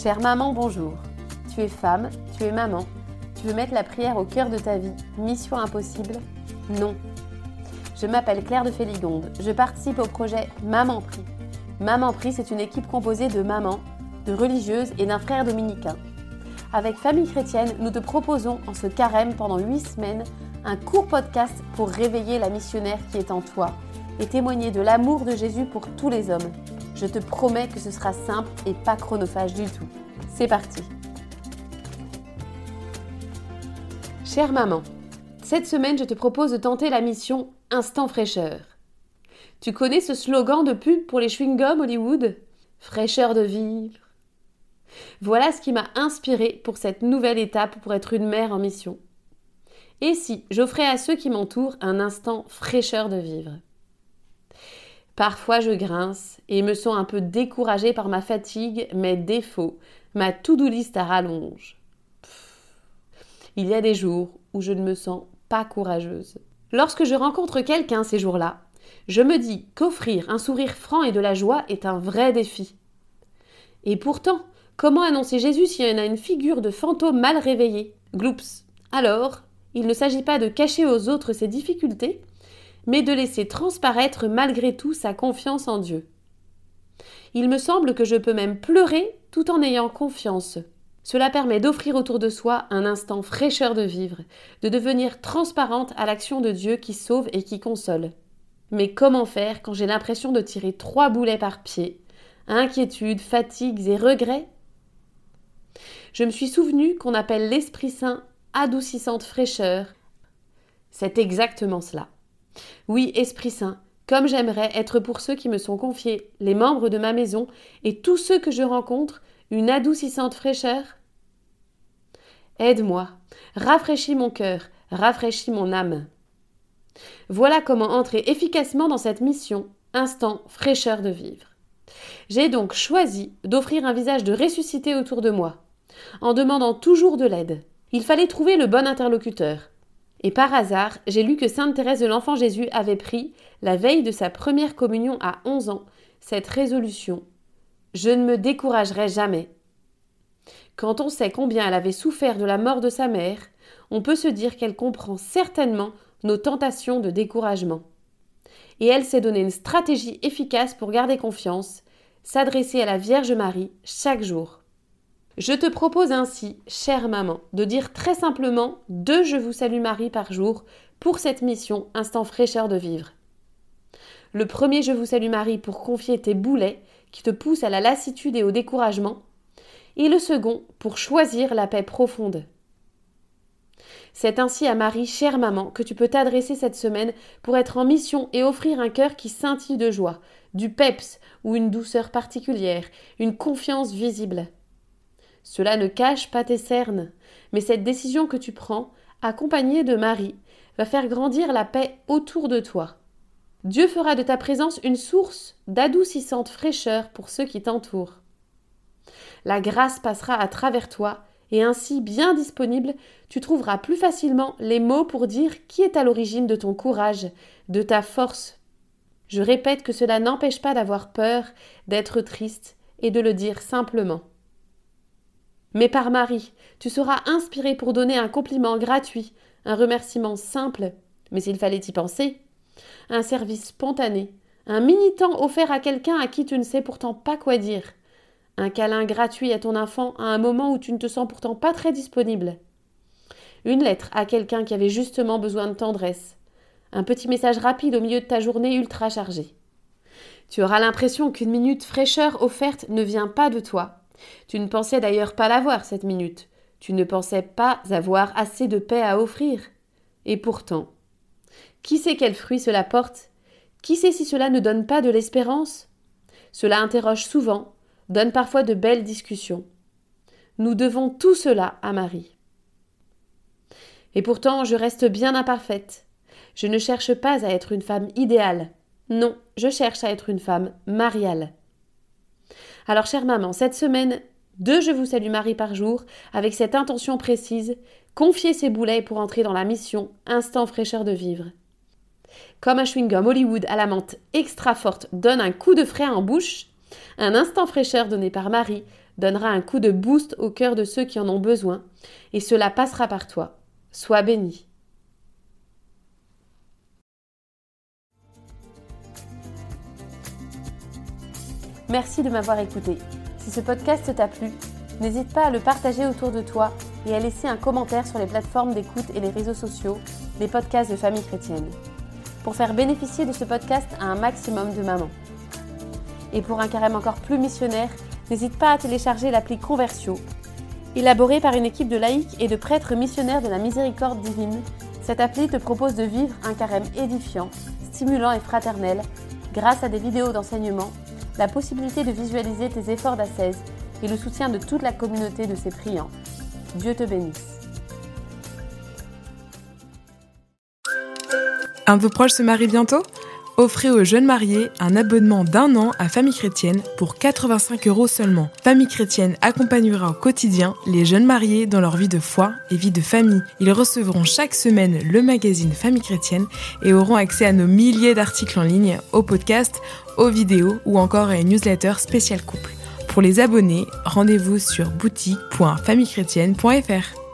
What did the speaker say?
Chère maman, bonjour. Tu es femme, tu es maman. Tu veux mettre la prière au cœur de ta vie. Mission impossible Non. Je m'appelle Claire de Féligonde. Je participe au projet Maman Prie. Maman Prie, c'est une équipe composée de mamans, de religieuses et d'un frère dominicain. Avec Famille Chrétienne, nous te proposons en ce carême pendant 8 semaines un court podcast pour réveiller la missionnaire qui est en toi et témoigner de l'amour de Jésus pour tous les hommes. Je te promets que ce sera simple et pas chronophage du tout. C'est parti Chère maman, cette semaine je te propose de tenter la mission Instant fraîcheur. Tu connais ce slogan de pub pour les chewing-gums Hollywood? Fraîcheur de vivre. Voilà ce qui m'a inspiré pour cette nouvelle étape pour être une mère en mission. Et si j'offrais à ceux qui m'entourent un instant fraîcheur de vivre? Parfois je grince et me sens un peu découragée par ma fatigue, mes défauts, ma to-do list à rallonge. Il y a des jours où je ne me sens pas courageuse. Lorsque je rencontre quelqu'un ces jours-là, je me dis qu'offrir un sourire franc et de la joie est un vrai défi. Et pourtant, comment annoncer Jésus s'il y en a une figure de fantôme mal réveillée? Gloups. Alors, il ne s'agit pas de cacher aux autres ses difficultés, mais de laisser transparaître malgré tout sa confiance en Dieu. Il me semble que je peux même pleurer tout en ayant confiance. Cela permet d'offrir autour de soi un instant fraîcheur de vivre, de devenir transparente à l'action de Dieu qui sauve et qui console. Mais comment faire quand j'ai l'impression de tirer trois boulets par pied? Inquiétude, fatigues et regrets? Je me suis souvenu qu'on appelle l'Esprit Saint adoucissante fraîcheur. C'est exactement cela. Oui, Esprit Saint, comme j'aimerais être pour ceux qui me sont confiés, les membres de ma maison et tous ceux que je rencontre, une adoucissante fraîcheur Aide-moi, rafraîchis mon cœur, rafraîchis mon âme. Voilà comment entrer efficacement dans cette mission, instant fraîcheur de vivre. J'ai donc choisi d'offrir un visage de ressuscité autour de moi, en demandant toujours de l'aide. Il fallait trouver le bon interlocuteur. Et par hasard, j'ai lu que Sainte Thérèse de l'Enfant Jésus avait pris, la veille de sa première communion à 11 ans, cette résolution Je ne me découragerai jamais. Quand on sait combien elle avait souffert de la mort de sa mère, on peut se dire qu'elle comprend certainement nos tentations de découragement. Et elle s'est donné une stratégie efficace pour garder confiance, s'adresser à la Vierge Marie chaque jour. Je te propose ainsi, chère maman, de dire très simplement deux Je vous salue Marie par jour pour cette mission Instant fraîcheur de vivre. Le premier Je vous salue Marie pour confier tes boulets qui te poussent à la lassitude et au découragement, et le second pour choisir la paix profonde. C'est ainsi à Marie, chère maman, que tu peux t'adresser cette semaine pour être en mission et offrir un cœur qui scintille de joie, du peps ou une douceur particulière, une confiance visible. Cela ne cache pas tes cernes, mais cette décision que tu prends, accompagnée de Marie, va faire grandir la paix autour de toi. Dieu fera de ta présence une source d'adoucissante fraîcheur pour ceux qui t'entourent. La grâce passera à travers toi, et ainsi bien disponible, tu trouveras plus facilement les mots pour dire qui est à l'origine de ton courage, de ta force. Je répète que cela n'empêche pas d'avoir peur, d'être triste, et de le dire simplement. Mais par Marie, tu seras inspiré pour donner un compliment gratuit, un remerciement simple, mais s'il fallait y penser, un service spontané, un mini temps offert à quelqu'un à qui tu ne sais pourtant pas quoi dire, un câlin gratuit à ton enfant à un moment où tu ne te sens pourtant pas très disponible, une lettre à quelqu'un qui avait justement besoin de tendresse, un petit message rapide au milieu de ta journée ultra chargée. Tu auras l'impression qu'une minute fraîcheur offerte ne vient pas de toi, tu ne pensais d'ailleurs pas l'avoir cette minute. Tu ne pensais pas avoir assez de paix à offrir. Et pourtant, qui sait quel fruit cela porte? Qui sait si cela ne donne pas de l'espérance? Cela interroge souvent, donne parfois de belles discussions. Nous devons tout cela à Marie. Et pourtant, je reste bien imparfaite. Je ne cherche pas à être une femme idéale. Non, je cherche à être une femme mariale. Alors, chère maman, cette semaine, deux Je vous salue Marie par jour, avec cette intention précise, confier ses boulets pour entrer dans la mission Instant fraîcheur de vivre. Comme un chewing-gum Hollywood à la menthe extra forte donne un coup de frais en bouche, Un instant fraîcheur donné par Marie donnera un coup de boost au cœur de ceux qui en ont besoin, et cela passera par toi. Sois béni. Merci de m'avoir écouté. Si ce podcast t'a plu, n'hésite pas à le partager autour de toi et à laisser un commentaire sur les plateformes d'écoute et les réseaux sociaux des podcasts de famille chrétienne, pour faire bénéficier de ce podcast à un maximum de mamans. Et pour un carême encore plus missionnaire, n'hésite pas à télécharger l'appli Conversio. Élaborée par une équipe de laïcs et de prêtres missionnaires de la miséricorde divine, cette appli te propose de vivre un carême édifiant, stimulant et fraternel, grâce à des vidéos d'enseignement, la possibilité de visualiser tes efforts d'ascèse et le soutien de toute la communauté de ses priants. Dieu te bénisse. Un de vos proches se marie bientôt? Offrez aux jeunes mariés un abonnement d'un an à Famille Chrétienne pour 85 euros seulement. Famille Chrétienne accompagnera au quotidien les jeunes mariés dans leur vie de foi et vie de famille. Ils recevront chaque semaine le magazine Famille Chrétienne et auront accès à nos milliers d'articles en ligne, aux podcasts, aux vidéos ou encore à une newsletter spéciale couple. Pour les abonnés, rendez-vous sur boutique.famillechrétienne.fr.